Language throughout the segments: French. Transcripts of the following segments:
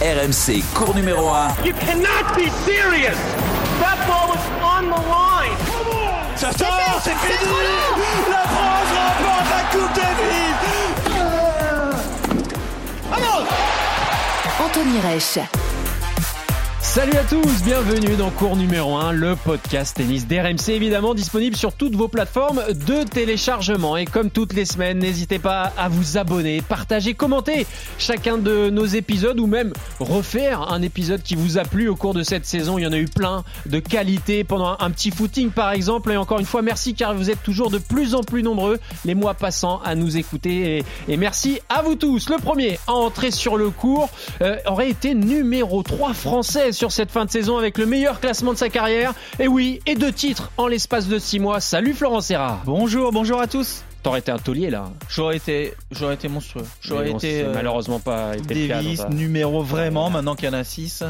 RMC, cours numéro 1. You cannot be serious. That ball was on the line. Ça sort, c'est fini. La France remporte la Coupe Davis. Anthony Reich. Salut à tous, bienvenue dans cours numéro 1, le podcast tennis d'RMC, évidemment disponible sur toutes vos plateformes de téléchargement. Et comme toutes les semaines, n'hésitez pas à vous abonner, partager, commenter chacun de nos épisodes ou même refaire un épisode qui vous a plu au cours de cette saison. Il y en a eu plein de qualité pendant un petit footing par exemple. Et encore une fois, merci car vous êtes toujours de plus en plus nombreux les mois passants à nous écouter. Et, merci à vous tous. Le premier à entrer sur le cours euh, aurait été numéro 3 français sur cette fin de saison avec le meilleur classement de sa carrière. Et oui, et deux titres en l'espace de six mois. Salut Florent Serra. Bonjour, bonjour à tous. T'aurais été un taulier là. J'aurais été, j'aurais été monstrueux. J'aurais bon, été euh, malheureusement pas été le cas dans Davis numéro vraiment. Maintenant qu'il y en a 6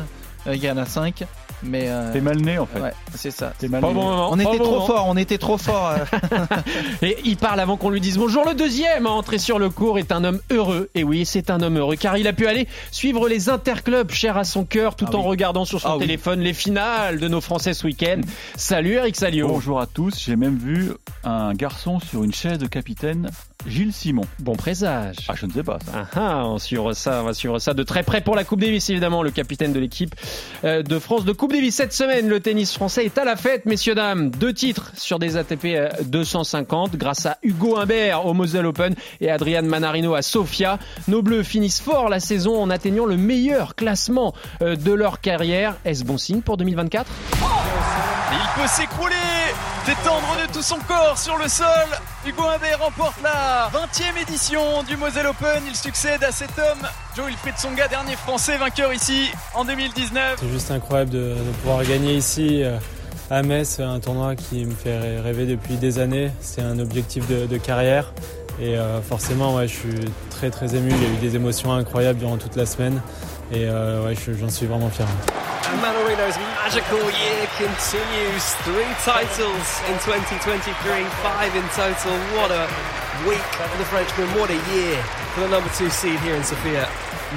il y en a 5 mais euh, T'es mal né en fait. ouais, c'est ça. T'es mal Pas né. bon moment, On pas était bon trop moment. fort, on était trop fort. euh. Et il parle avant qu'on lui dise bonjour. Le deuxième à entrer sur le cours est un homme heureux. Et oui, c'est un homme heureux car il a pu aller suivre les interclubs chers à son cœur tout Ah en oui. regardant sur son Ah oui. téléphone les finales de nos Français ce week-end. Salut Eric Salio. Bonjour à tous, j'ai même vu un garçon sur une chaise de capitaine, Gilles Simon. Bon présage. Ah, je ne sais pas ça. Ah ah, on suivra ça, on va suivre ça de très près pour la Coupe Davis évidemment, le capitaine de l'équipe euh, de France de Coupe Davis cette semaine. Le tennis français est à la fête, messieurs dames. Deux titres sur des ATP euh, 250 grâce à Hugo Humbert au Moselle Open et Adrian Manarino à Sofia. Nos Bleus finissent fort la saison en atteignant le meilleur classement euh, de leur carrière. Est-ce bon signe pour 2024 Il peut s'écrouler, détendre de tout son corps sur le sol. Hugo Humbert remporte la 20e édition du Moselle Open. Il succède à cet homme, Joe Wilfried dernier français vainqueur ici en 2019. C'est juste incroyable de, pouvoir gagner ici euh, à Metz, un tournoi qui me fait rê- rêver depuis des années. C'est un objectif de, carrière et euh, forcément je suis très très ému. Il y a eu des émotions incroyables durant toute la semaine et euh, j'en suis vraiment fier. And Manarino's magical year continues. Three titles in 2023, five in total. What a week for the Frenchman. What a year for the number two seed here in Sofia.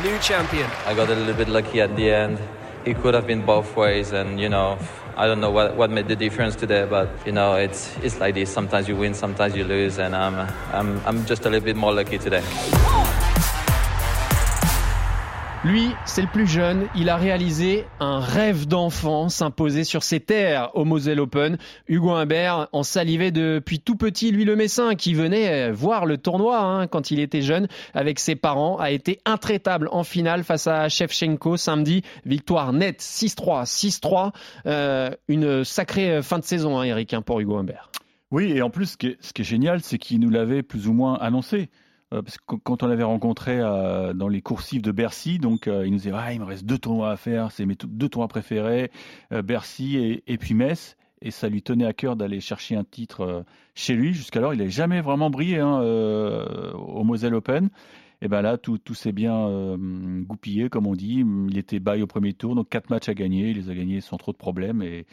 New champion. I got a little bit lucky at the end. It could have been both ways, and you know, I don't know what, what made the difference today, but you know, it's it's like this. Sometimes you win, sometimes you lose, and I'm I'm I'm just a little bit more lucky today. Lui, c'est le plus jeune. Il a réalisé un rêve d'enfant, s'imposer sur ses terres au Moselle Open. Hugo Humbert en salivait depuis tout petit. Lui, le Messin, qui venait voir le tournoi hein, quand il était jeune avec ses parents, a été intraitable en finale face à Shevchenko samedi. Victoire nette 6-3, 6-3. Euh, une sacrée fin de saison, hein, Eric, hein, pour Hugo Humbert. Oui, et en plus, ce qui est, ce qui est génial, c'est qu'il nous l'avait plus ou moins annoncé. Euh, parce que quand on l'avait rencontré euh, dans les coursifs de Bercy, donc euh, il nous disait ah, il me reste deux tournois à faire, c'est mes deux tournois préférés, Bercy et, et puis Metz. Et ça lui tenait à cœur d'aller chercher un titre chez lui. Jusqu'alors, il n'avait jamais vraiment brillé hein, au Moselle Open. Et ben là, tout, tout s'est bien euh, goupillé, comme on dit. Il était bail au premier tour, donc quatre matchs à gagner. Il les a gagnés sans trop de problèmes. Et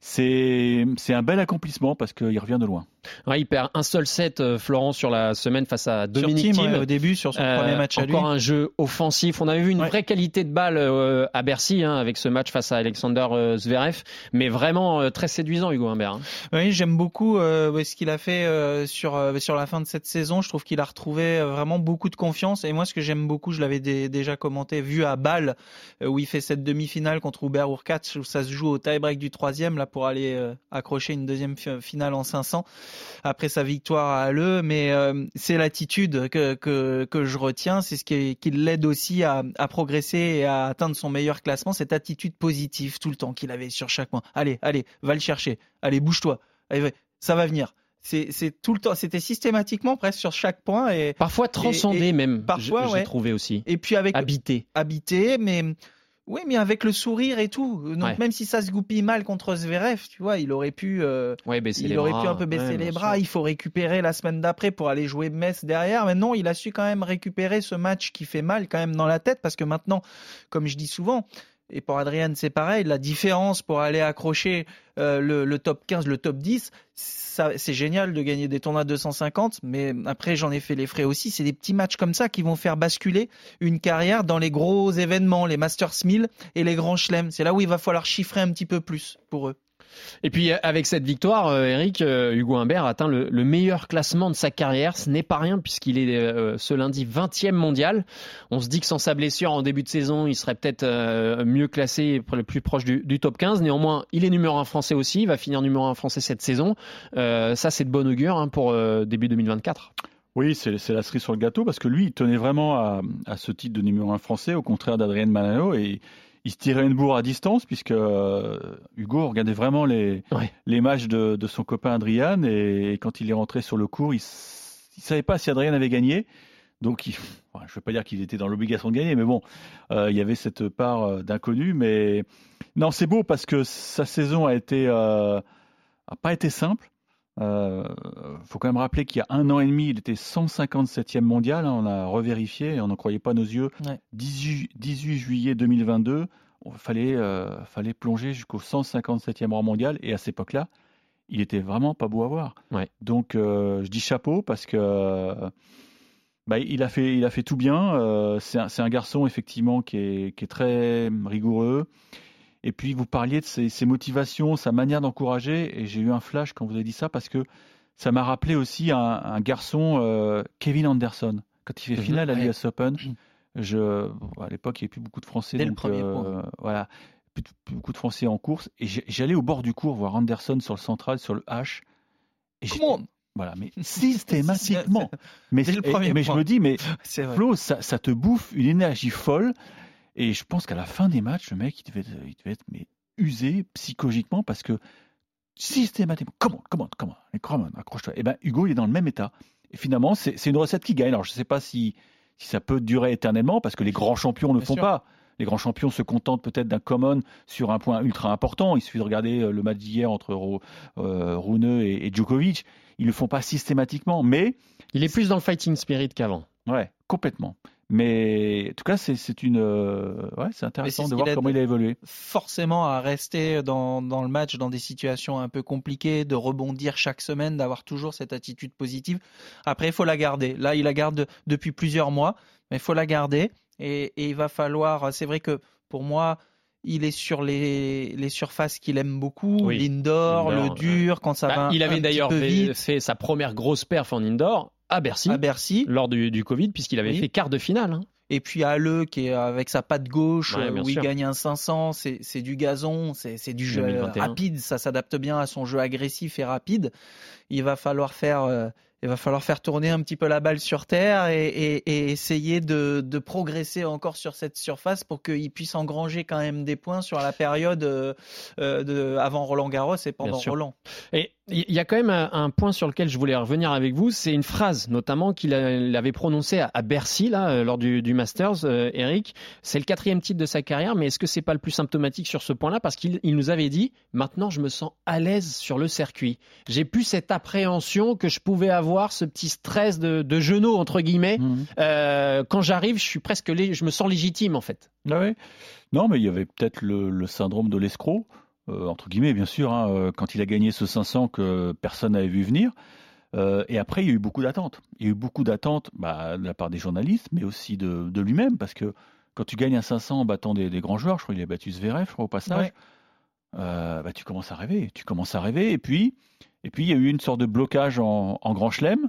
c'est un bel accomplissement parce qu'il revient de loin. Ouais, il perd un seul set, euh, Florent, sur la semaine face à Dominique Thiem, ouais, au début, sur son Euh, premier match à lui. encore un jeu offensif. On avait vu une Ouais. vraie qualité de balle euh, à Bercy hein, avec ce match face à Alexander euh, Zverev, mais vraiment euh, très séduisant Hugo Humbert. hein. Oui, j'aime beaucoup ce qu'il a fait sur sur la fin de cette saison. Je trouve qu'il a retrouvé vraiment beaucoup de confiance. Et moi, ce que j'aime beaucoup, je l'avais dé- déjà commenté, vu à Bâle, où il fait cette demi-finale contre Hubert Hurkacz, où ça se joue au tie-break du troisième, là pour aller euh, accrocher une deuxième fi- finale en 500 après sa victoire à Halle. Mais euh, c'est l'attitude que, que que je retiens. C'est ce qui, qui l'aide aussi à, à progresser et à atteindre son meilleur classement. Cette attitude positive tout le temps qu'il avait sur chaque point. Allez, allez, va le chercher. Allez, bouge-toi. Allez, ça va venir. C'est tout le temps. C'était systématiquement presque sur chaque point et Parfois transcendé et même, parfois, j'ai ouais. trouvé aussi. et puis avec Habité. habité, mais oui, mais avec le sourire et tout. Donc Ouais. même si ça se goupille mal contre Zverev, tu vois, il aurait pu. euh, Ouais, baisser il aurait bras. pu un peu baisser Ouais, les bras. sûr. Il faut récupérer la semaine d'après pour aller jouer Metz derrière. Mais non, il a su quand même récupérer ce match qui fait mal quand même dans la tête parce que maintenant, comme je dis souvent, et pour Adrian, c'est pareil. La différence pour aller accrocher euh, le, top 15, le top 10, c'est génial de gagner des tournois de 250, mais après j'en ai fait les frais aussi. C'est des petits matchs comme ça qui vont faire basculer une carrière dans les gros événements, les Masters 1000 et les grands chelems. C'est là où il va falloir chiffrer un petit peu plus pour eux. Et puis avec cette victoire, euh, Eric, euh, Hugo Humbert atteint le, le, meilleur classement de sa carrière. Ce n'est pas rien puisqu'il est euh, ce lundi 20e mondial. On se dit que sans sa blessure en début de saison, il serait peut-être mieux classé, le plus proche du, top 15. Néanmoins, il est numéro 1 français aussi. Il va finir numéro 1 français cette saison. ça, c'est de bon augure hein, pour début 2024. Oui, c'est la cerise sur le gâteau parce que lui, il tenait vraiment à, ce titre de numéro 1 français, au contraire d'Adrien Manano. Il se tirait une bourre à distance puisque euh, Hugo regardait vraiment les, les matchs de, de, son copain Adrian et, quand il est rentré sur le cours, il ne savait pas si Adrian avait gagné. Donc, il, je ne veux pas dire qu'il était dans l'obligation de gagner, mais bon, euh, il y avait cette part euh, d'inconnu. Mais non, c'est beau parce que sa saison a été a pas été simple. Il euh, faut quand même rappeler qu'il y a un an et demi, il était 157e mondial. Hein, on a revérifié, on n'en croyait pas nos yeux. 18, juillet 2022, il fallait, euh, fallait plonger jusqu'au 157e rang mondial. Et à cette époque-là, il était vraiment pas beau à voir. Donc, euh, je dis chapeau parce que bah, il, a fait, il a fait tout bien. c'est un, un, garçon, effectivement, qui est, qui est très rigoureux. Et puis vous parliez de ses, motivations, sa manière d'encourager, et j'ai eu un flash quand vous avez dit ça parce que ça m'a rappelé aussi un, garçon, euh, Kevin Anderson, quand il fait mhm. finale à l'US Open. Je, à l'époque, il n'y avait plus beaucoup de Français, Dès donc euh, voilà, plus, beaucoup de Français en course. Et j'allais au bord du cours voir Anderson sur le central, sur le H. Et voilà, mais systématiquement. mais, mais je me dis, mais Flo, ça, ça, te bouffe une énergie folle. Et je pense qu'à la fin des matchs, le mec, il devait, il devait être mais, usé psychologiquement parce que systématiquement, comment, comment, comment, comment, accroche-toi. Et eh ben Hugo, il est dans le même état. Et finalement, c'est une recette qui gagne. Alors, je ne sais pas si, si ça peut durer éternellement parce que les grands champions ne le font pas. Les grands champions se contentent peut-être d'un common sur un point ultra important. Il suffit de regarder euh, le match d'hier entre euh, Rune et, et, Djokovic. Ils ne le font pas systématiquement, mais... Il est plus dans le fighting spirit qu'avant. Ouais, complètement. Mais en tout cas, c'est une, euh, ouais, c'est intéressant de voir comment il a évolué. Forcément, à rester dans, dans, le match, dans des situations un peu compliquées, de rebondir chaque semaine, d'avoir toujours cette attitude positive. Après, il faut la garder. Là, il la garde depuis plusieurs mois, mais il faut la garder. Et, et il va falloir. C'est vrai que pour moi, il est sur les, les surfaces qu'il aime beaucoup, l'indoor, le dur, quand ça bah, va. Il avait d'ailleurs fait, sa première grosse perf en indoor à Bercy, à Bercy. lors du, du Covid, puisqu'il avait fait quart de finale. Hein. Et puis à Le, qui est avec sa patte gauche, où il gagne un 500, c'est du gazon, c'est du jeu rapide, ça s'adapte bien à son jeu agressif et rapide. Il va falloir faire euh, il va falloir faire tourner un petit peu la balle sur terre et, et, et essayer de, de, progresser encore sur cette surface pour qu'il puisse engranger quand même des points sur la période euh, euh de, avant Roland Garros et pendant Roland. Et il y a quand même un, point sur lequel je voulais revenir avec vous, c'est une phrase notamment qu'il avait prononcée à, Bercy là lors du, du Masters, euh, Eric. C'est le quatrième titre de sa carrière, mais est-ce que c'est pas le plus symptomatique sur ce point-là? Parce qu'il nous avait dit maintenant je me sens à l'aise sur le circuit. J'ai plus cette appréhension que je pouvais avoir ce petit stress de, de genoux entre guillemets. Mhm. Euh, quand j'arrive, je suis presque, je me sens légitime en fait. Ah non, mais il y avait peut-être le, syndrome de l'escroc. Euh, entre guillemets, bien sûr, hein, euh, quand il a gagné ce 500 que personne n'avait vu venir. et après, il y a eu beaucoup d'attentes. Il y a eu beaucoup d'attentes bah, de la part des journalistes, mais aussi de, de lui-même, parce que quand tu gagnes un 500 en battant des, des, grands joueurs, je crois qu'il a battu Zverev, au passage, bah, tu commences à rêver. Tu commences à rêver, et puis et puis, il y a eu une sorte de blocage en, Grand Chelem.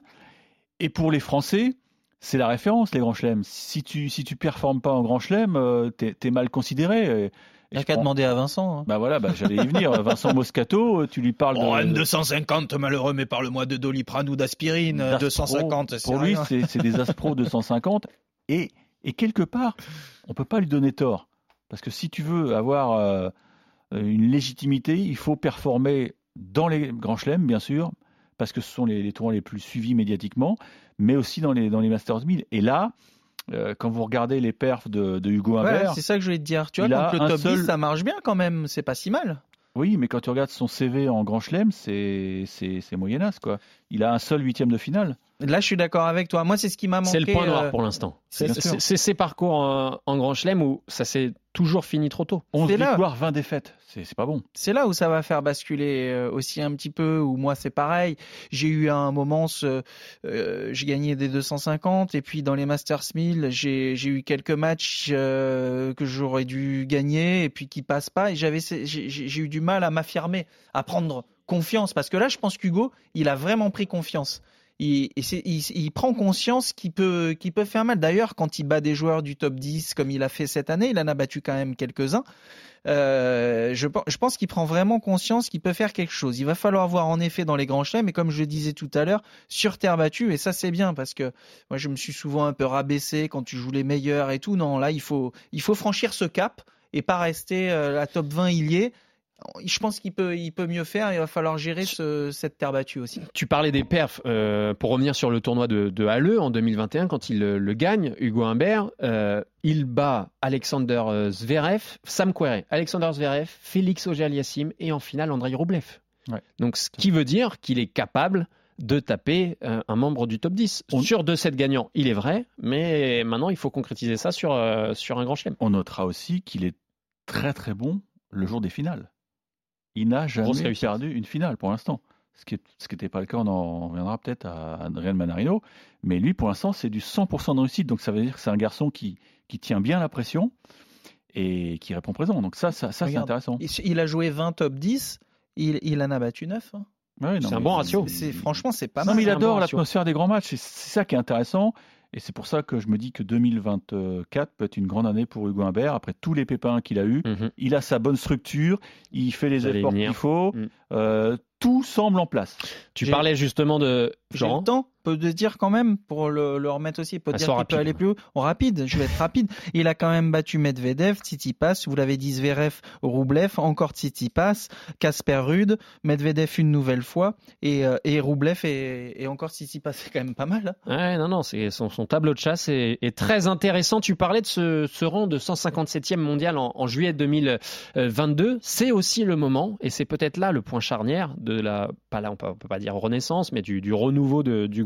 Et pour les Français, c'est la référence, les Grands Chelems. Si tu si tu performes pas en Grand Chelem, euh, t'es es mal considéré. Il n'y a qu'à demander à Vincent. Hein. Bah voilà, bah, j'allais y venir. Vincent Moscato, tu lui parles oh, de. 250 malheureux, mais parle-moi de Doliprane ou d'aspirine. 250, Pour lui, c'est des Aspro 250. Et, et quelque part, on peut pas lui donner tort. Parce que si tu veux avoir euh, une légitimité, il faut performer dans les grands chelems, bien sûr, parce que ce sont les, tournois les plus suivis médiatiquement, mais aussi dans les, dans les Masters 1000. Et là, euh, quand vous regardez les perfs de, Hugo Humbert, c'est ça que je voulais te dire. Tu vois, donc le top 10, ça marche bien quand même, c'est pas si mal. Oui, mais quand tu regardes son CV en Grand Chelem, c'est moyennasse quoi. Il a un seul huitième de finale. Là, je suis d'accord avec toi. Moi, c'est ce qui m'a manqué. C'est le point noir euh, pour l'instant. C'est ses parcours en, Grand Chelem où ça s'est toujours fini trop tôt. 11 C'est là. victoires, 20 défaites. C'est pas bon. C'est là où ça va faire basculer euh, aussi un petit peu, où moi c'est pareil. J'ai eu à un moment, ce, euh, j'ai gagné des 250, et puis dans les Masters 1000, j'ai eu quelques matchs euh, que j'aurais dû gagner, et puis qui passent pas, et j'avais j'ai eu du mal à m'affirmer, à prendre confiance, parce que là je pense qu'Hugo, il a vraiment pris confiance. Il, prend conscience qu'il peut, peut faire mal. D'ailleurs, quand il bat des joueurs du top 10 comme il a fait cette année, il en a battu quand même quelques-uns. Euh, je, pen- je pense qu'il prend vraiment conscience qu'il peut faire quelque chose. Il va falloir voir en effet dans les grands chelems, mais comme je disais tout à l'heure, sur terre battue, et ça c'est bien parce que moi je me suis souvent un peu rabaissé quand tu joues les meilleurs et tout. Non, là il faut, il faut franchir ce cap et pas rester euh, la top 20 il y est. Je pense qu'il peut, il peut mieux faire. Il va falloir gérer ce- cette terre battue aussi. Tu parlais des perfs, euh, pour revenir sur le tournoi de, de Halle en 2021, quand il euh, le gagne, Hugo Humbert, euh, il bat Alexander Zverev, Sam Querrey, Alexander Zverev, Félix Auger-Aliassime et en finale Andrei Rublev. Ouais. Donc ce qui veut dire qu'il est capable de taper euh, un membre du top 10. On- Sur 2-7 gagnants, il est vrai, mais maintenant il faut concrétiser ça sur, euh, sur un grand chelem. On notera aussi qu'il est très très bon le jour des finales. Il n'a jamais réussite. perdu une finale pour l'instant. Ce qui n'était pas le cas, on en reviendra peut-être à Adrien Manarino. Mais lui, pour l'instant, c'est du 100% de réussite. Donc ça veut dire que c'est un garçon qui, qui tient bien la pression et qui répond présent. Donc ça, ça, ça c'est intéressant. Il, a joué 20 top 10. Il, il en a battu 9. hein. Ouais, non, C'est un bon ratio. C'est, franchement, c'est pas non, mal. mais il adore l'atmosphère des grands matchs. et C'est ça qui est intéressant. Et c'est pour ça que je me dis que 2024 peut être une grande année pour Hugo Humbert. Après tous les pépins qu'il a eus, Mhm. il a sa bonne structure, il fait les efforts qu'il faut. Mm. Euh, tout semble en place. Tu parlais justement de J'ai Jean. le temps peut de dire quand même pour le, le remettre aussi, peut Ah, dire qu'il peut aller plus haut. En rapide, je vais être rapide. Il a quand même battu Medvedev, Tsitsipas, vous l'avez dit Zverev, Roublev, encore Tsitsipas, Casper Rude, Medvedev une nouvelle fois et, euh, et Roublev et, et encore Tsitsipas, c'est quand même pas mal. hein. Ouais, non, non, c'est son, son tableau de chasse est, est très intéressant. Tu parlais de ce, ce rang de 157e mondial en, en juillet 2022. C'est aussi le moment, et c'est peut-être là le point charnière de la, pas là, on peut, on peut pas dire renaissance, mais du, du renouveau de, du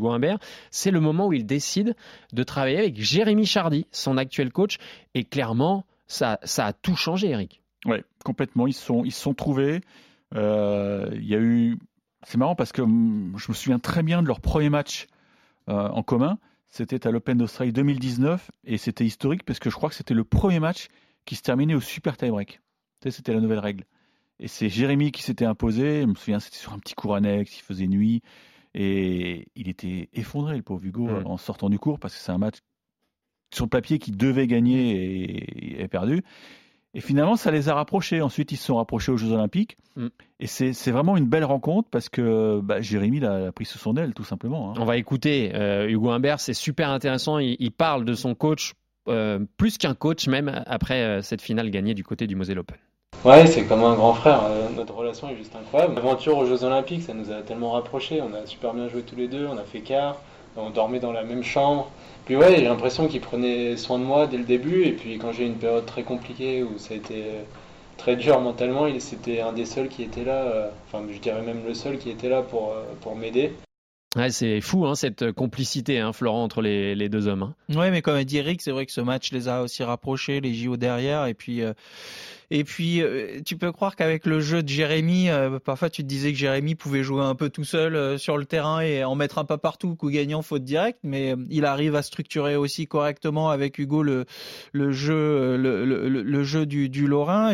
C'est le moment où il décide de travailler avec Jérémy Chardy, son actuel coach, et clairement, ça, ça a tout changé, Eric. Ouais, complètement. Ils se sont, ils sont trouvés. Euh, Il y a eu. C'est marrant parce que hum, je me souviens très bien de leur premier match euh, en commun. C'était à l'Open d'Australie 2019 et c'était historique parce que je crois que c'était le premier match qui se terminait au super tie-break. C'était la nouvelle règle. Et c'est Jérémy qui s'était imposé. Je me souviens, c'était sur un petit cours annexe, il faisait nuit. Et il était effondré, le pauvre Hugo, Mm. en sortant du cours parce que c'est un match sur le papier qu'il devait gagner et, et perdu. Et finalement, ça les a rapprochés. Ensuite, ils se sont rapprochés aux Jeux Olympiques. Mm. Et c'est vraiment une belle rencontre parce que bah, Jérémy l'a l'a pris sous son aile, tout simplement. hein. On va écouter euh, Hugo Humbert, c'est super intéressant. Il, il parle de son coach, euh, plus qu'un coach même, après euh, cette finale gagnée du côté du Moselle Open. Ouais, c'est comme un grand frère. euh, Notre relation est juste incroyable. L'aventure aux Jeux Olympiques, ça nous a tellement rapprochés. On a super bien joué tous les deux. On a fait quart. On dormait dans la même chambre. Puis ouais, j'ai l'impression qu'il prenait soin de moi dès le début. Et puis quand j'ai eu une période très compliquée où ça a été euh, très dur mentalement, il c'était un des seuls qui était là. euh, Enfin, je dirais même le seul qui était là pour, pour m'aider. C'est fou hein, cette complicité, hein, Florent, entre les, deux hommes. hein. Ouais, mais comme a dit Eric, c'est vrai que ce match les a aussi rapprochés, les JO derrière, et puis euh, et puis euh, tu peux croire qu'avec le jeu de Jérémy, euh, parfois tu te disais que Jérémy pouvait jouer un peu tout seul sur le terrain et en mettre un pas partout, coup gagnant, faute directe, mais il arrive à structurer aussi correctement avec Hugo le jeu le, jeu du, du Lorrain.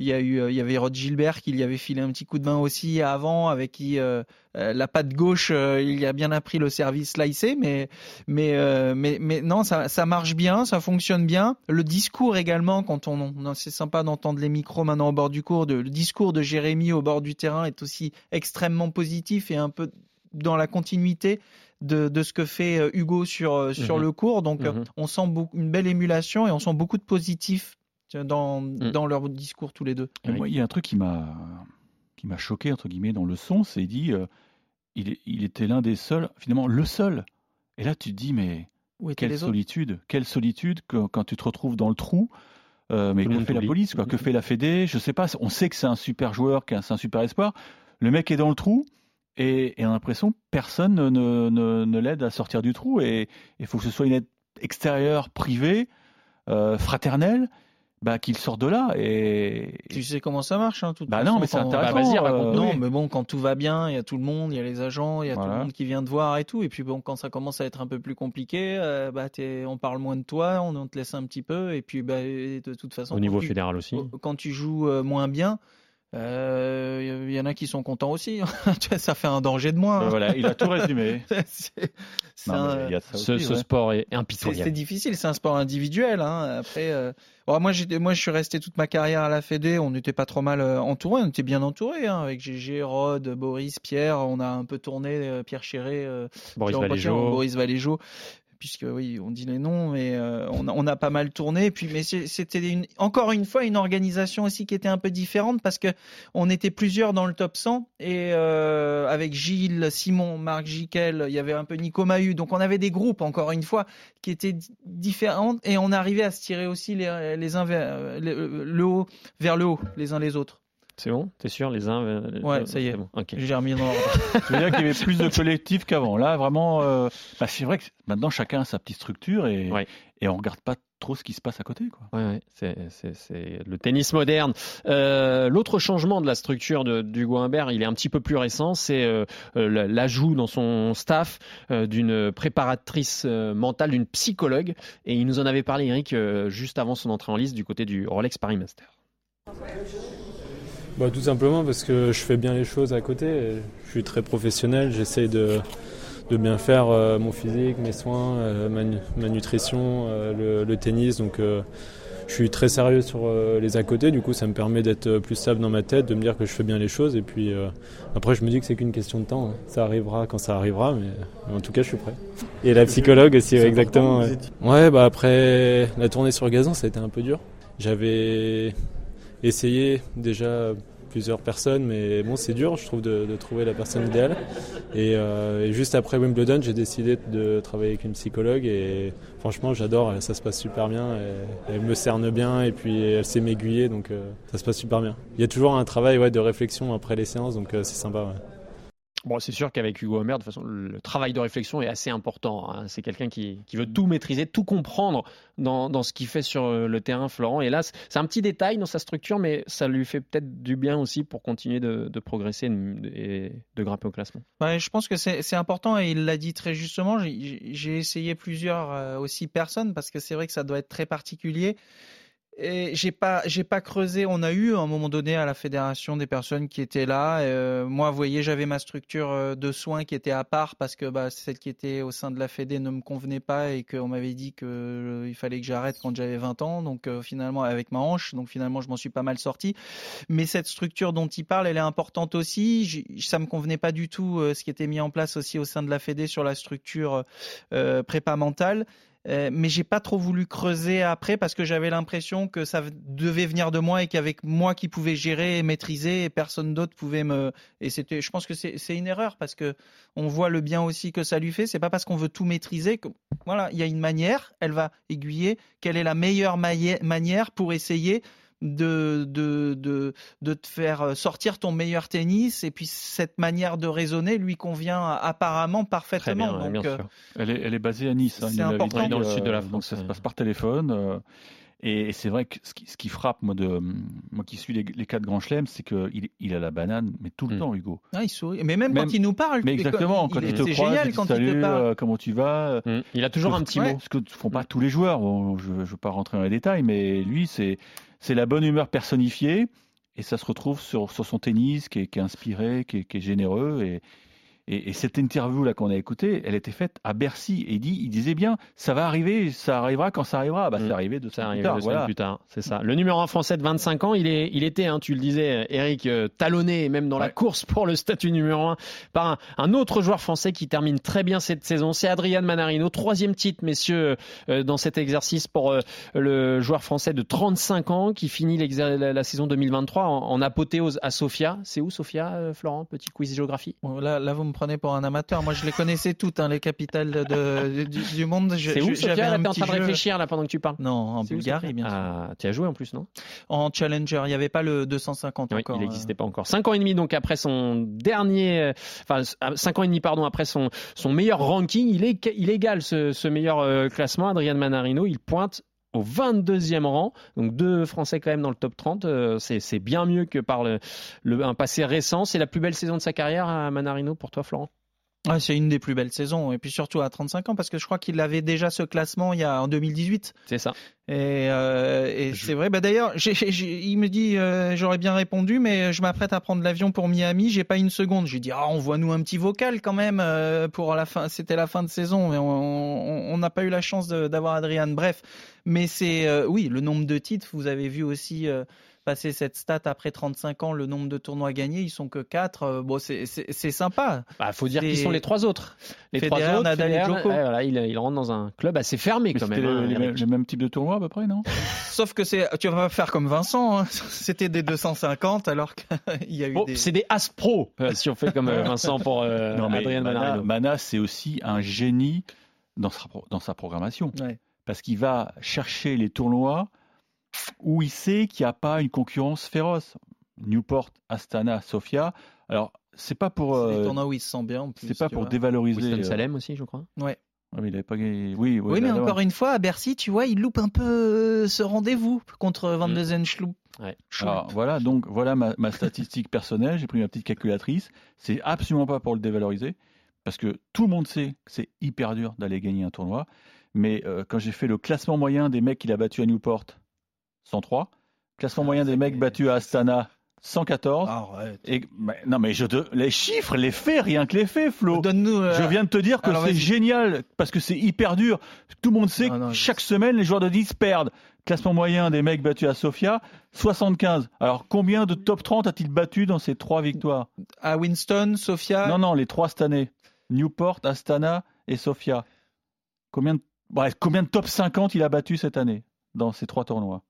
Il y a eu, euh, il y avait Rod Gilbert qui lui avait filé un petit coup de main aussi avant, avec qui euh, euh, la patte gauche, euh, il a bien appris le service slicé, mais mais euh, mais mais non, ça ça marche bien, ça fonctionne bien. Le discours également, quand on, on- c'est sympa d'entendre les micros maintenant au bord du cours, de, le discours de Jérémy au bord du terrain est aussi extrêmement positif et un peu dans la continuité de, de ce que fait Hugo sur sur Mhm. le cours. Donc Mhm. on sent une belle émulation et on sent beaucoup de positif dans Mm. dans leur discours tous les deux. Et moi, il y a un truc qui m'a qui m'a choqué entre guillemets dans le son, c'est dit euh, il, il était l'un des seuls, finalement le seul. Et là, tu te dis mais Où quelle solitude, quelle solitude que- quand tu te retrouves dans le trou. Euh, mais Tout que fait la police quoi, Que fait la Fédé Je sais pas. On sait que c'est un super joueur, que c'est un super espoir. Le mec est dans le trou et, et on a l'impression que personne ne, ne, ne- ne l'aide à sortir du trou. Et il faut que ce soit une aide extérieure, privée, euh, fraternelle. Bah, qu'il sort de là. Et tu sais comment ça marche, hein, tout Bah non, mais c'est intéressant. Bah, vas-y, euh, non, mais bon, quand tout va bien, il y a tout le monde, il y a les agents, il y a Voilà. tout le monde qui vient te voir et tout. Et puis bon, quand ça commence à être un peu plus compliqué, euh, bah t'es- on parle moins de toi, on, on te laisse un petit peu. Et puis bah, de toute façon, Au niveau tu- fédéral aussi. quand tu joues euh, moins bien. euh, Il y en a qui sont contents aussi. Ça fait un danger de moins. Euh, voilà, il a tout résumé. C'est- c'est Non, un- Ce, aussi, ce ouais. sport est c'est c'est impitoyable. difficile, c'est un sport individuel. Hein. Après, bon, moi, j'étais, moi, je suis resté toute ma carrière à la Fédé. On n'était pas trop mal euh, entouré, on était bien entouré hein, avec GG, Rod, Boris, Pierre. On a un peu tourné, euh, Pierre Chéré, euh, Boris Valéjo. Boris Valéjo. Puisque oui, on dit les noms, mais euh, on, a, pas mal tourné. Puis, mais c'était encore une fois une organisation aussi qui était un peu différente parce que on était plusieurs dans le top 100 et euh, avec Gilles, Simon, Marc Jiquel, il y avait un peu Nico Mahut. Donc on avait des groupes encore une fois qui étaient di- différents et on arrivait à se tirer aussi les, uns vers le haut vers le haut les uns les autres. C'est bon? T'es sûr? Les uns euh, Ouais, euh, ça y est. bon, ok. J'ai remis dans l'ordre. Tu veux dire qu'il y avait plus de collectifs qu'avant. Là, vraiment, euh, bah, c'est vrai que maintenant chacun a sa petite structure et, Ouais. et on regarde pas trop ce qui se passe à côté. Quoi. Ouais, ouais, c'est, le tennis moderne. Euh, l'autre changement de la structure de, d'Hugo Humbert, il est un petit peu plus récent, c'est euh, l'ajout dans son staff euh, d'une préparatrice euh, mentale, d'une psychologue. Et il nous en avait parlé, Eric, euh, juste avant son entrée en liste du côté du Rolex Paris Master. Bah, tout simplement parce que je fais bien les choses à côté. Je suis très professionnel, j'essaye de, de bien faire euh, mon physique, mes soins, euh, ma, nu- ma nutrition, euh, le, le tennis. Donc je suis très sérieux sur les à côté. Du coup, ça me permet d'être plus stable dans ma tête, de me dire que je fais bien les choses. Et puis après, je me dis que c'est qu'une question de temps. hein. Ça arrivera quand ça arrivera, mais, en tout cas, je suis prêt. Et la psychologue aussi, exactement. Ouais. Ouais, bah après la tournée sur gazon, ça a été un peu dur. J'avais essayé déjà plusieurs personnes, mais bon, c'est dur, je trouve, de, trouver la personne idéale. Et, euh, et juste après Wimbledon, j'ai décidé de travailler avec une psychologue et franchement, j'adore, ça se passe super bien. elle me cerne bien et puis elle sait m'aiguiller, donc euh, ça se passe super bien. Il y a toujours un travail ouais, de réflexion après les séances, donc euh, c'est sympa. Bon, c'est sûr qu'avec Hugo Humbert, de toute façon, le travail de réflexion est assez important. hein. C'est quelqu'un qui, qui veut tout maîtriser, tout comprendre dans, dans ce qu'il fait sur euh, le terrain, Florent. Et là, c'est un petit détail dans sa structure, mais ça lui fait peut-être du bien aussi pour continuer de, de progresser et de- grimper au classement. Ouais, je pense que c'est important et il l'a dit très justement. J'ai j'ai essayé plusieurs euh, aussi personnes parce que c'est vrai que ça doit être très particulier. Et j'ai pas, j'ai pas creusé. On a eu à un moment donné à la fédération des personnes qui étaient là. Euh, moi, vous voyez, j'avais ma structure euh, de soins qui était à part parce que bah, celle qui était au sein de la fédé ne me convenait pas et qu'on m'avait dit que euh, il fallait que j'arrête quand j'avais 20 ans. Donc finalement, avec ma hanche, donc finalement, je m'en suis pas mal sorti. Mais cette structure dont il parle, elle est importante aussi. J'ai- Ça me convenait pas du tout ce qui était mis en place aussi au sein de la fédé sur la structure prépa mentale. Euh, mais j'ai pas trop voulu creuser après parce que j'avais l'impression que ça devait venir de moi et qu'avec moi qui pouvais gérer et maîtriser personne d'autre pouvait me et c'était je pense que c'est une erreur parce que on voit le bien aussi que ça lui fait. C'est pas parce qu'on veut tout maîtriser que voilà il y a une manière elle va aiguiller. Quelle est la meilleure manière pour essayer de, de, de, de te faire sortir ton meilleur tennis et puis cette manière de raisonner lui convient apparemment parfaitement bien, donc bien euh, sûr. Elle est, elle est basée à Nice. hein, il important. dit, Dans le euh, sud de la Donc France, ça se passe par téléphone. Euh, et, et c'est vrai que ce qui, ce qui frappe, moi, de, moi qui suis les, les quatre grands chelems, c'est qu'il il a la banane, mais tout le Mm. temps, Hugo. Ah, il sourit. Mais même, Même- quand il nous parle, Mais exactement, quand il, te c'est croise, génial il dit quand salut, il te parle. euh, comment tu vas Mm. Il a toujours Ce un petit ouais. mot. Ce que ne font pas tous les joueurs. Bon, je ne veux pas rentrer dans les détails, mais lui, c'est c'est la bonne humeur personnifiée. Et ça se retrouve sur, sur son tennis, qui est, qui est inspiré, qui est, qui est généreux. Et, et, et cette interview-là qu'on a écoutée, elle était faite à Bercy. Et il, dit, il disait bien, ça va arriver, ça arrivera quand ça arrivera. Bah, Mm. C'est arrivé deux Ça semaines arrive plus tard. Voilà. plus tard, c'est ça. Le numéro 1 français de 25 ans, il, est, il était, hein, tu le disais, Eric, euh, talonné, même dans la course pour le statut numéro 1, par un, un autre joueur français qui termine très bien cette saison. C'est Adrian Manarino, troisième titre, messieurs, euh, dans cet exercice pour euh, le joueur français de 35 ans qui finit la, la saison 2023 en, en apothéose à Sofia. C'est où Sofia, euh, Florent? Petit quiz géographie? Bon, là, là, vous me prenez pour un amateur. Moi, je les connaissais toutes, hein, les capitales de, du, du monde. C'est où Sofia un t'es en train de réfléchir là pendant que tu parles? Non, en Bulgarie, bien sûr. Ah, tu as joué en plus, non? En Challenger, il n'y avait pas le 250 Oui, encore. il euh. n'existait pas encore. Cinq ans et demi donc après son dernier, euh, enfin euh, cinq ans et demi pardon après son son meilleur ranking, il est il égale ce, ce meilleur euh, classement. Adrian Manarino, il pointe au 22e rang. Donc deux Français quand même dans le top 30. Euh, c'est bien mieux que par le, le, un passé récent. C'est la plus belle saison de sa carrière à Manarino pour toi, Florent? Ouais, c'est une des plus belles saisons et puis surtout à 35 ans parce que je crois qu'il avait déjà ce classement il y a en 2018. C'est ça. Et, euh, et c'est vrai. Bah d'ailleurs, il me dit euh, j'aurais bien répondu, mais je m'apprête à prendre l'avion pour Miami. J'ai pas une seconde. J'ai dit ah envoie-nous un petit vocal quand même euh, pour la fin. C'était la fin de saison, mais on n'a pas eu la chance d'avoir Adrian. Bref, mais c'est euh, oui le nombre de titres. Vous avez vu aussi euh, passer cette stat après 35 ans, le nombre de tournois gagnés, ils sont que 4. Euh, bon, c'est sympa. Il bah, faut dire qu'ils sont les trois autres. Les trois autres, Nadal et Djoko. voilà, il, il, rentre dans un club assez fermé quand même. Hein, le, même type de tournoi à peu près, non? Sauf que c'est, tu vas pas faire comme Vincent. Hein. C'était des 250 alors qu'il y a eu des. C'est des As Pro euh, si on fait comme euh, Vincent pour non, Adrien Mana, Mana c'est aussi un génie dans sa, dans sa programmation. Parce qu'il va chercher les tournois où il sait qu'il n'y a pas une concurrence féroce. Newport, Astana, Sofia. Alors, c'est pas pour. C'est des euh, tournois où il se sent bien. C'est pas pour dévaloriser. Winston euh, Salem aussi, je crois. Ouais. mais il avait pas Oui, oui, oui mais encore une fois, à Bercy, tu vois, il loupe un peu euh, ce rendez-vous contre Van de mm. Ouais. Alors, voilà, donc voilà ma, ma statistique personnelle. J'ai pris ma petite calculatrice. C'est absolument pas pour le dévaloriser, parce que tout le monde sait que c'est hyper dur d'aller gagner un tournoi. Mais quand j'ai fait le classement moyen des mecs qu'il a battu à Newport, 103. Classement moyen des mecs battus à Astana, 114. Arrête. Et, non, mais je te, les chiffres, les faits, rien que les faits, Flo. Donne-nous. Euh, je viens de te dire que c'est génial parce que c'est hyper dur. Tout le monde sait que chaque semaine, les joueurs de 10 perdent. Classement moyen des mecs battus à Sofia, 75. Alors, combien de top 30 a-t-il battu dans ces trois victoires? À Winston, Sofia? Non, non, les trois cette année. Newport, Astana et Sofia. Combien de, bref, combien de top 50 il a battu cette année dans ces trois tournois?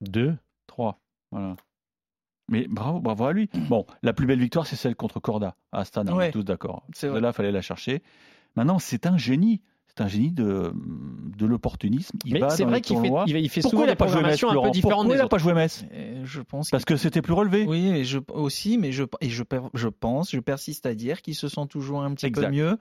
Deux, trois. Voilà. Mais bravo, bravo à lui. Bon, la plus belle victoire, c'est celle contre Corda à Astana. On est tous d'accord. Là, il fallait la chercher. Maintenant, c'est un génie. C'est un génie de, de l'opportunisme. Mais c'est vrai qu'il fait, il fait souvent des programmations un peu différentes. Pourquoi il n'a pas joué Metz Je pense Parce que c'était plus relevé. Oui, et je, aussi, mais je, et je, je pense, je persiste à dire qu'il se sent toujours un petit peu mieux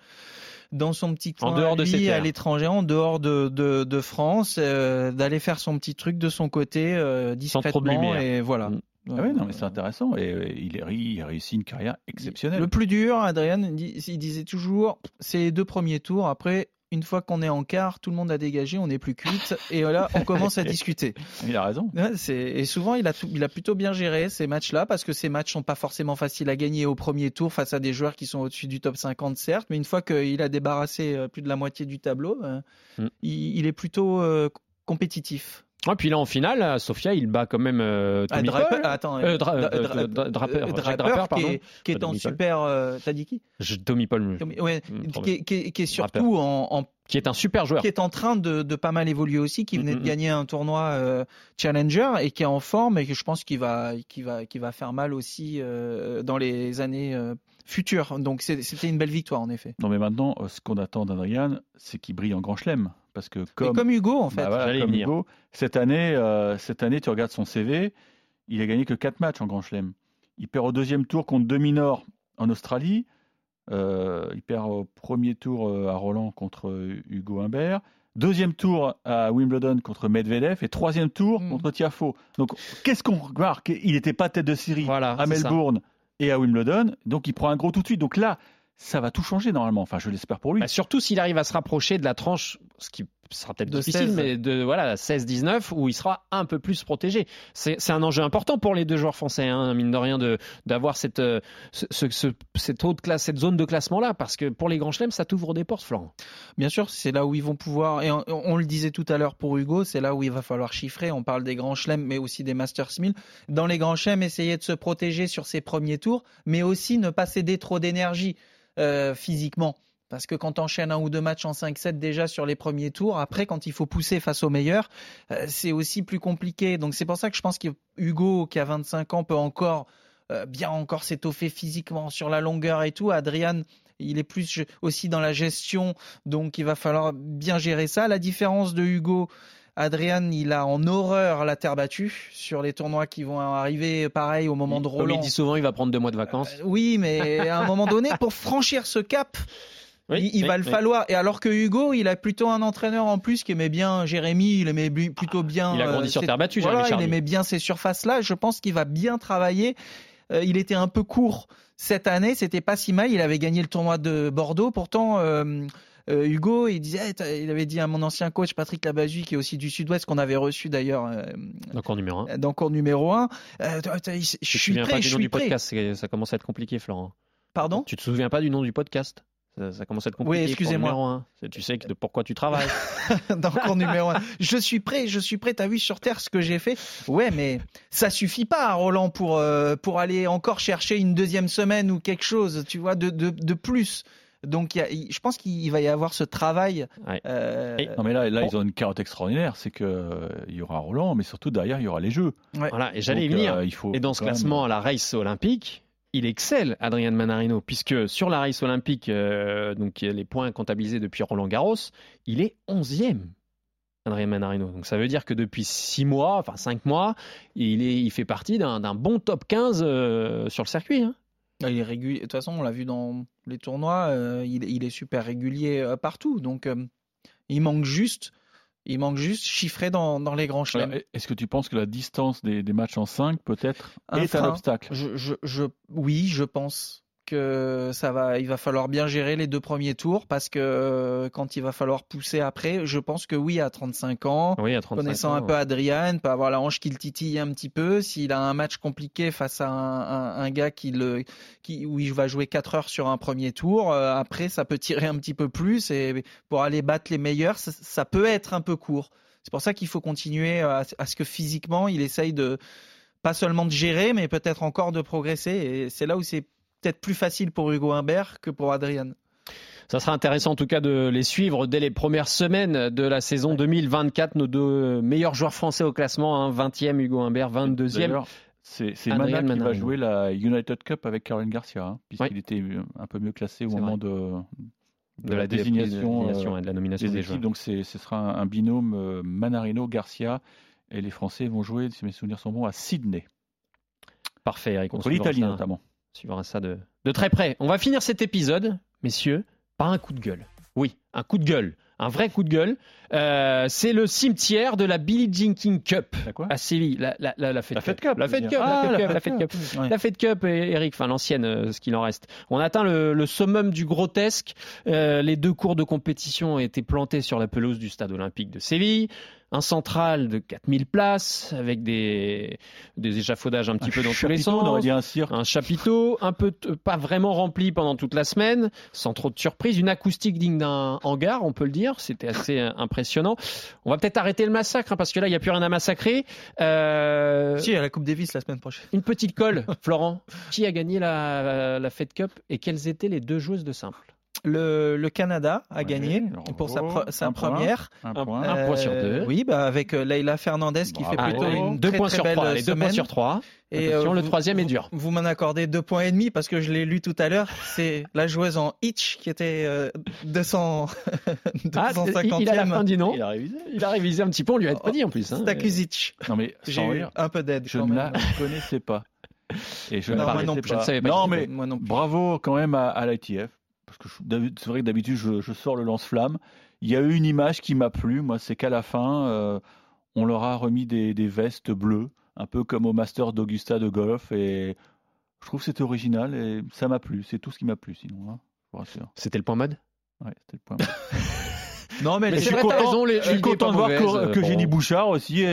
dans son petit coin en dehors de lui, à l'étranger, en dehors de, de, de France, euh, d'aller faire son petit truc de son côté euh, discrètement et voilà. Mm. Ah oui, non, mais c'est intéressant. Et euh, il, il a réussi une carrière exceptionnelle. Le plus dur, Adrien, il disait toujours, c'est les deux premiers tours. Après, une fois qu'on est en quart, tout le monde a dégagé, on n'est plus cuite, et là, on commence à discuter. Il a raison. Et souvent, il a, il a plutôt bien géré ces matchs-là, parce que ces matchs sont pas forcément faciles à gagner au premier tour face à des joueurs qui sont au-dessus du top 50, certes, mais une fois qu'il a débarrassé euh, plus de la moitié du tableau, euh, mm. il, est plutôt euh, compétitif. Et puis là en finale, Sofia, il bat quand même euh, Tommy ah, Paul. Attends, euh, Draper, Draper, qui est, qui est en super. Euh, T'as dit qui Tommy Paul. ouais, mm, qui, est surtout en, en, qui est un super joueur, qui est en train de, de pas mal évoluer aussi, qui venait mm, de mm, gagner un tournoi euh, Challenger et qui est en forme et que je pense qu'il va, qui va, qui va faire mal aussi euh, dans les années euh, futures. Donc c'était une belle victoire en effet. Non mais maintenant, ce qu'on attend d'Adrian, c'est qu'il brille en Grand Chelem. Parce que comme, comme Hugo en fait. Bah comme Hugo, cette année, euh, cette année, tu regardes son CV, il a gagné que 4 matchs en Grand Chelem. Il perd au deuxième tour contre deux minors en Australie. Euh, il perd au premier tour euh, à Roland contre Hugo Humbert. Deuxième tour à Wimbledon contre Medvedev et troisième tour mm. contre Tiafo. Donc, qu'est-ce qu'on remarque? Il n'était pas tête de série à Melbourne et à Wimbledon, donc il prend un gros tout de suite. Donc là, ça va tout changer normalement. Enfin, je l'espère pour lui. Bah, surtout s'il arrive à se rapprocher de la tranche, ce qui sera peut-être difficile, mais de voilà 16-19 où il sera un peu plus protégé. C'est un enjeu important pour les deux joueurs français, hein, mine de rien, de d'avoir cette euh, ce, cette haute classe, cette zone de classement là, parce que pour les grands chelems, ça t'ouvre des portes, Florent. Bien sûr, c'est là où ils vont pouvoir. Et on, le disait tout à l'heure pour Hugo, c'est là où il va falloir chiffrer. On parle des grands chelems, mais aussi des Masters 1000. Dans les grands chelems, essayer de se protéger sur ses premiers tours, mais aussi ne pas céder trop d'énergie. Euh, physiquement. Parce que quand enchaînes un ou deux matchs en 5-7 déjà sur les premiers tours, après quand il faut pousser face aux meilleurs, euh, c'est aussi plus compliqué. Donc c'est pour ça que je pense que Hugo, qui a 25 ans, peut encore euh, bien encore s'étoffer physiquement sur la longueur et tout. Adrian, il est plus aussi dans la gestion, donc il va falloir bien gérer ça. La différence de Hugo, Adrian, il a en horreur la terre battue sur les tournois qui vont arriver, pareil, au moment de Roland. Comme il dit souvent, il va prendre deux mois de vacances. Euh, oui, mais à un moment donné, pour franchir ce cap, il, il oui, va le oui. falloir. Et alors que Hugo, il a plutôt un entraîneur en plus qui aimait bien Jérémy, il aimait plutôt bien. Ah, il a grandi euh, sur terre battue, Voilà, Jérémy il aimait bien ces surfaces-là. Je pense qu'il va bien travailler. Euh, il était un peu court cette année, c'était pas si mal. Il avait gagné le tournoi de Bordeaux. Pourtant, euh, Hugo, il disait, eh, il avait dit à mon ancien coach Patrick Labazu, qui est aussi du Sud-Ouest, qu'on avait reçu d'ailleurs Donc en numéro 1. dans cours numéro 1. je suis souviens pas prêt, du je nom suis du prêt. podcast, ça commence à être compliqué, Florent. Pardon? Tu te souviens pas du nom du podcast? Ça, ça commence à être compliqué. Oui, excusez-moi. numéro un. C'est- Tu sais que de pourquoi tu travailles. dans le cours numéro 1. Je suis prêt, je suis prêt. T'as vu sur Terre ce que j'ai fait? Ouais, mais ça suffit pas, Roland, pour, euh, pour aller encore chercher une deuxième semaine ou quelque chose, tu vois, de, de, de plus. Donc, y a- je pense qu'il va y avoir ce travail. Ouais. euh, Et- Non mais là, là Bon. ils ont une carotte extraordinaire, c'est que euh, il y aura Roland, mais surtout derrière il y aura les jeux. Voilà, et j'allais y venir. euh, il faut Et dans ce même- classement à la race olympique, il excelle, Adrien Manarino, puisque sur la race olympique, euh, donc les points comptabilisés depuis Roland Garros, il est 11e. Adrien Manarino. Donc ça veut dire que depuis 6 mois, enfin 5 mois, il, est, il fait partie d'un bon top 15 euh, sur le circuit. hein. il est régulier. De toute façon, on l'a vu dans les tournois, euh, il, est super régulier partout. Donc, il manque juste, il manque juste chiffré dans, dans les grands chelems. Est-ce que tu penses que la distance des, des matchs en 5 peut-être Un est un frein. obstacle? Je, je, je- oui, je pense que ça va, il va falloir bien gérer les deux premiers tours parce que euh, quand il va falloir pousser après, je pense que oui, à 35 ans, Oui, à 35 connaissant ans, un peu Adrian, peut avoir la hanche qui le titille un petit peu. S'il a un match compliqué face à un, un- un gars qui le, qui, où il va jouer 4 heures sur un premier tour, euh, après ça peut tirer un petit peu plus et pour aller battre les meilleurs, ça, ça peut être un peu court. C'est pour ça qu'il faut continuer à, à ce que physiquement il essaye de pas seulement de gérer, mais peut-être encore de progresser. Et c'est là où c'est peut-être plus facile pour Hugo Humbert que pour Adrian. Ça sera intéressant en tout cas de les suivre dès les premières semaines de la saison 2024. Nos deux meilleurs joueurs français au classement, hein, 20e Hugo Humbert, 22e. D'ailleurs, C'est Mana qui va jouer la United Cup avec Caroline Garcia, hein, puisqu'il était un peu mieux classé au moment de, De la désignation, désignation euh, et de la nomination des des équipes. joueurs. Donc ce sera un, un binôme euh, Manarino-Garcia. Et les Français vont jouer, si mes souvenirs sont bons, à Sydney, Parfait, Eric. on contre l'Italie notamment. On suivra ça de, de très près. On va finir cet épisode, messieurs, par un coup de gueule. Oui, un coup de gueule. Un vrai coup de gueule. Euh, c'est le cimetière de la Billie Jean King Cup à Séville. La, la, la, la Fed Cup, La veux Cup. la Ah, Fed la Cup, la Fed Cup. La Eric, enfin l'ancienne, euh, ce qu'il en reste. On atteint le, le summum du grotesque. Euh, les deux cours de compétition ont été plantés sur la pelouse du stade olympique de Séville. Un central de 4000 places avec des, des échafaudages un petit peu dans tous les Chapiteau, sens. On aurait dit un cirque. Un chapiteau, un peu pas vraiment rempli pendant toute la semaine, sans trop de surprise, une acoustique digne d'un hangar, on peut le dire. C'était assez euh, impressionnant. On va peut-être arrêter le massacre hein, parce que là, il n'y a plus rien à massacrer. Euh, Si, à la Coupe Davis la semaine prochaine. Une petite colle, Florent. Qui a gagné la, la Fed Cup et quelles étaient les deux joueuses de simple? Le, le Canada a Ouais, gagné bravo. pour sa, pre- sa Un point. première. Un Un- point. un point sur deux. Oui, bah avec euh, Leila Fernandez qui fait plutôt une deux très, points très sur belle trois. Allez, deux points sur trois. Et euh, le troisième est dur. Vous m'en accordez deux points et demi parce que je l'ai lu tout à l'heure. C'est la joueuse en Hitch qui était euh, 200 Ah, il, il a la fin 250e. du nom. Il a révisé. Il a révisé un petit peu, on lui a pas dit en plus. hein. Stakuzic. Non mais J'ai eu un peu d'aide. je ne la connaissais pas. Et je Non, ne moi connaissais non plus, je ne pas. savais pas Non mais Moi non plus. bravo quand même à, à l'ITF. Que c'est vrai que d'habitude je, je sors le lance-flamme. Il y a eu une image qui m'a plu. Moi, c'est qu'à la fin, euh, on leur a remis des, des vestes bleues, un peu comme au Master d'Augusta de golf. Et je trouve que c'était original et ça m'a plu. C'est tout ce qui m'a plu sinon. hein, je vous rassure. C'était le point mode? Ouais, c'était le point. Non, mais, je suis vrai, content, raison, les- je suis l'idée est content pas de voir mauvaise, que, euh, que bon. Jenny Bouchard aussi, et-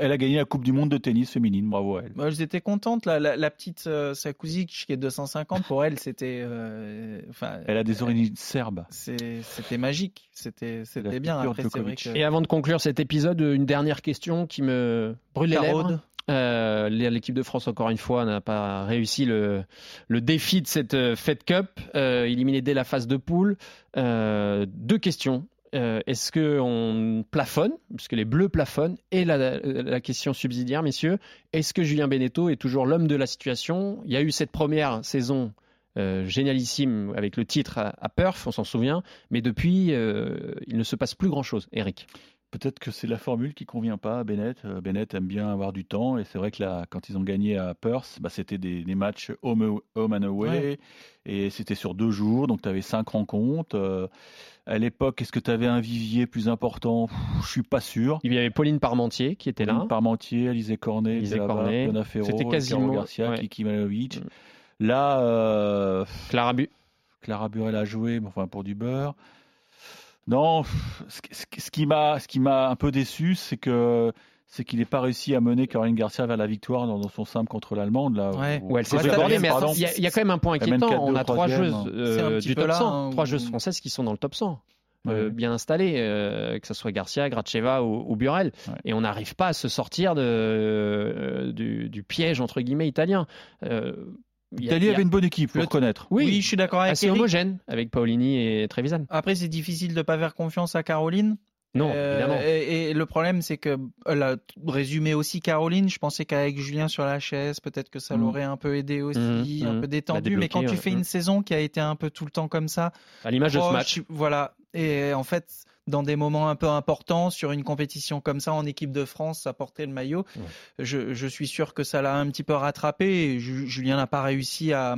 elle a gagné la Coupe du Monde de tennis féminine. Bravo à elle. Moi, j'étais contente. La, la, la petite euh, Sakuzic qui est 250 pour elle, c'était. euh, Enfin, Elle a des origines serbes. c'était magique. C'était bien. Après, que. Et avant de conclure cet épisode, une dernière question qui me brûle les lèvres. Euh, L'équipe de France, encore une fois, n'a pas réussi le, le défi de cette euh, Fed Cup, euh, éliminée dès la phase de poule. Euh, deux questions. Euh, Est-ce qu'on plafonne, puisque les Bleus plafonnent Et la, question subsidiaire, messieurs, est-ce que Julien Beneteau est toujours l'homme de la situation? Il y a eu cette première saison euh, génialissime avec le titre à, à Perth, on s'en souvient, mais depuis, euh, il ne se passe plus grand-chose. Eric peut-être que c'est la formule qui convient pas à Bennett. Euh, Bennett aime bien avoir du temps et c'est vrai que là, quand ils ont gagné à Perth, bah, c'était des, des matchs home, home and away Ouais. et c'était sur deux jours, donc tu avais cinq rencontres. Euh, à l'époque, est-ce que tu avais un vivier plus important? Je suis pas sûr. Il y avait Pauline Parmentier qui était là. Pauline Parmentier, Alizé Cornet, Alizé Cornet. Fiona Ferro, C'était quasiment- Garcia, ouais. Kiki Malovic. Mm. Là, euh, Clara Bu. Clara Burel a joué, enfin pour du beurre. Non, ce, qui- m'a, ce qui m'a un peu déçu, c'est que c'est qu'il n'ait pas réussi à mener Caroline Garcia vers la victoire dans, dans son simple contre l'allemande là. Ouais. Où elle s'est raison, mais attends, il y, a- il y a quand même un point inquiétant. 4-2 On a trois joueuses euh, C'est un petit du peu top là, 100, hein, trois joueuses françaises qui sont dans le top 100. euh, Ouais. bien installées, euh, que ce soit Garcia, Gracheva ou, ou Burel. Ouais. Et on n'arrive pas à se sortir de, euh, du, du piège, entre guillemets, italien. Euh, il y a- L'Italie avait une bonne équipe, faut Le- reconnaître. Oui, Oui, je suis d'accord avec assez Eric. homogène avec Paolini et Trevisan. Après, c'est difficile de pas faire confiance à Caroline. Non, Euh, évidemment. Et, et le problème, c'est que, elle a résumé aussi Caroline. Je pensais qu'avec Julien sur la chaise, peut-être que ça Mm. l'aurait un peu aidé aussi, Mm, un mm. peu détendu. Mais quand tu fais une saison qui a été un peu tout le temps comme ça, À l'image de ce proche, match. voilà. Et en fait, dans des moments un peu importants sur une compétition comme ça en équipe de France, à porter le maillot, Ouais. je, je suis sûr que ça l'a un petit peu rattrapé. Et Ju- Julien n'a pas réussi à,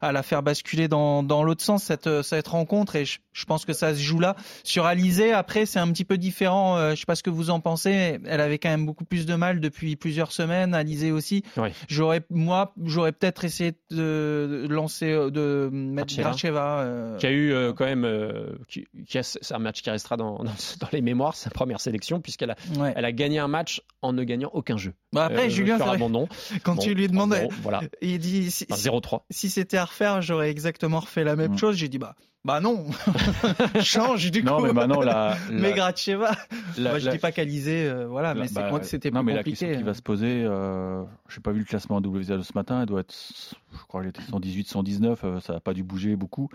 à la faire basculer dans, dans l'autre sens cette, cette rencontre. Et je, je pense que ça se joue là. Sur Alizé, après, c'est un petit peu différent. Euh, je sais pas ce que vous en pensez. Elle avait quand même beaucoup plus de mal depuis plusieurs semaines. Alizé aussi. Ouais. J'aurais, moi, j'aurais peut-être essayé de, lancer, de mettre Gracheva. Gracheva. euh, qui a eu euh, quand même euh, qui, qui a- c'est un match qui restera dans, dans, dans les mémoires sa première sélection puisqu'elle a, ouais. elle a gagné un match en ne gagnant aucun jeu Bah après, Euh, Julien, sur abandon quand Bon, tu lui demandais, en gros, voilà il dit si, Enfin, 0-3 si c'était à refaire, j'aurais exactement refait la même Mm. chose. J'ai dit bah bah non, change du Non, coup. mais maintenant la, Mais la- Gracheva, la- moi je la- dis pas qu'Alizé, euh, voilà, la- mais c'est bah, moi que c'était non, plus mais la compliqué. hein. question qui va se poser, euh, j'ai pas vu le classement WSA de ce matin, elle doit être, je crois qu'elle était 118, 119, euh, ça n'a pas dû bouger beaucoup.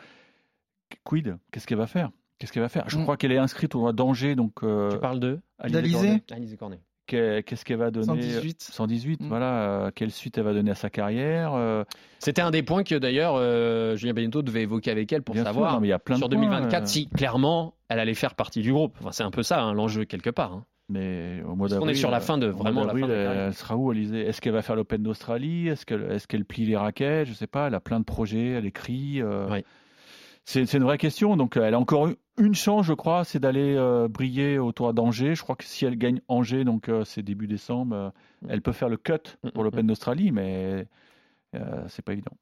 Quid? Qu'est-ce qu'elle va faire? Qu'est-ce qu'elle va faire? Je Mm. crois qu'elle est inscrite au danger, donc euh, tu parles de Alizé Cornet. Alizé Cornet Qu'est- Qu'est-ce qu'elle va donner? 118. 118, Mm. voilà. euh, quelle suite elle va donner à sa carrière euh, c'était un des points que d'ailleurs euh, Julien Benito devait évoquer avec elle pour bien sûr, savoir non, mais il y a plein de sur points, 2024 euh, si clairement elle allait faire partie du groupe enfin, c'est un peu ça hein, l'enjeu quelque part hein. Mais au mois Parce qu'on d'avril, est sur la fin de- vraiment la fin de elle, sera où, Alizé? Est-ce qu'elle va faire l'Open d'Australie? Est-ce qu'elle est qu'elle plie les raquettes? Je sais pas. Elle a plein de projets. Elle écrit. euh, Oui. C'est une vraie question. Donc, elle a encore eu une chance, je crois, c'est d'aller euh, briller au tour d'Angers. Je crois que si elle gagne Angers, donc euh, c'est début décembre, euh, elle peut faire le cut pour Mm, l'Open d'Australie, mais c'est pas évident.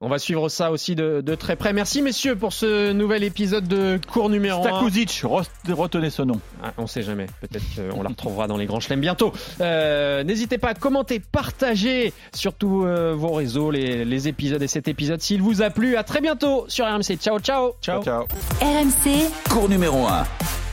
On va suivre ça aussi de, de très près merci messieurs pour ce nouvel épisode de cours numéro 1 Stakuzic, re- retenez ce nom. Ah, on sait jamais. Peut-être qu'on la retrouvera dans les grands chelems bientôt. Euh, N'hésitez pas à commenter, partager sur tous euh, vos réseaux les, les épisodes et cet épisode s'il vous a plu. À très bientôt sur RMC. Ciao, ciao. Ciao. ciao. RMC, Cours numéro 1.